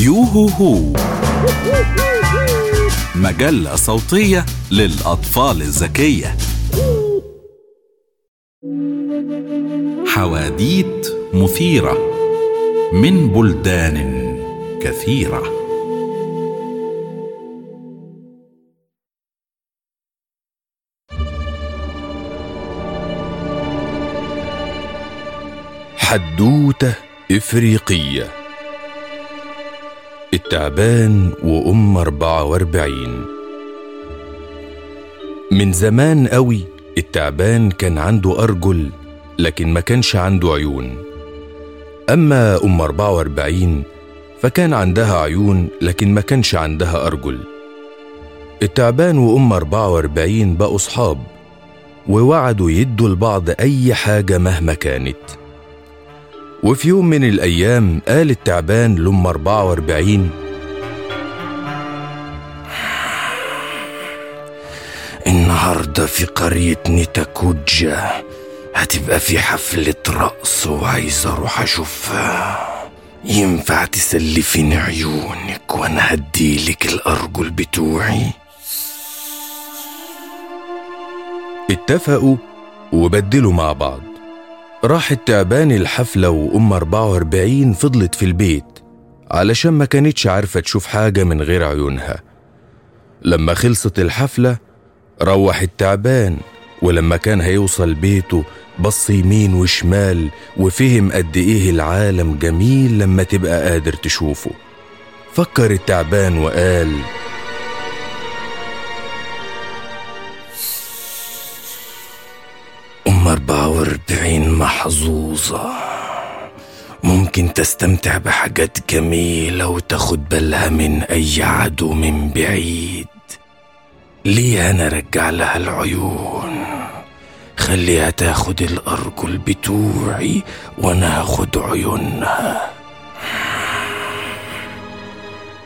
يوهو هو. مجلة صوتية للأطفال الذكية. حواديت مثيرة من بلدان كثيرة. حدوتة إفريقية. التعبان وأم أربعة وأربعين. من زمان قوي التعبان كان عنده أرجل لكن ما كانش عنده عيون. أما أم أربعة وأربعين فكان عندها عيون لكن ما كانش عندها أرجل. التعبان وأم أربعة وأربعين بقوا صحاب ووعدوا يدوا لبعض أي حاجة مهما كانت. وفي يوم من الأيام قال التعبان لأم 44 النهاردة في قرية نيتاكوجا هتبقى في حفلة رقص وعايز أروح أشوفها. ينفع تسلفين عيونك وأنا هديلك الأرجل بتوعي. اتفقوا وبدلوا مع بعض. راح التعبان الحفلة وأم 44 فضلت في البيت علشان ما كانتش عارفة تشوف حاجة من غير عيونها. لما خلصت الحفلة روح التعبان ولما كان هيوصل بيته بص يمين وشمال وفهم قد إيه العالم جميل لما تبقى قادر تشوفه. فكر التعبان وقال 44 محظوظة. ممكن تستمتع بحاجات جميلة وتاخد بالها من أي عدو من بعيد. ليه أنا رجع لها العيون؟ خليها تاخد الأرجل بتوعي وأنا هاخد عيونها.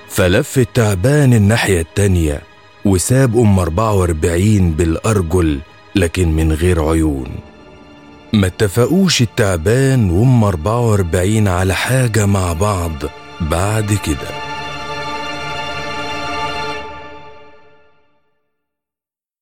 فلف التعبان الناحية التانية وساب أم 44 بالأرجل لكن من غير عيون. ما اتفقوش التعبان وأم 44 على حاجة مع بعض. بعد كده.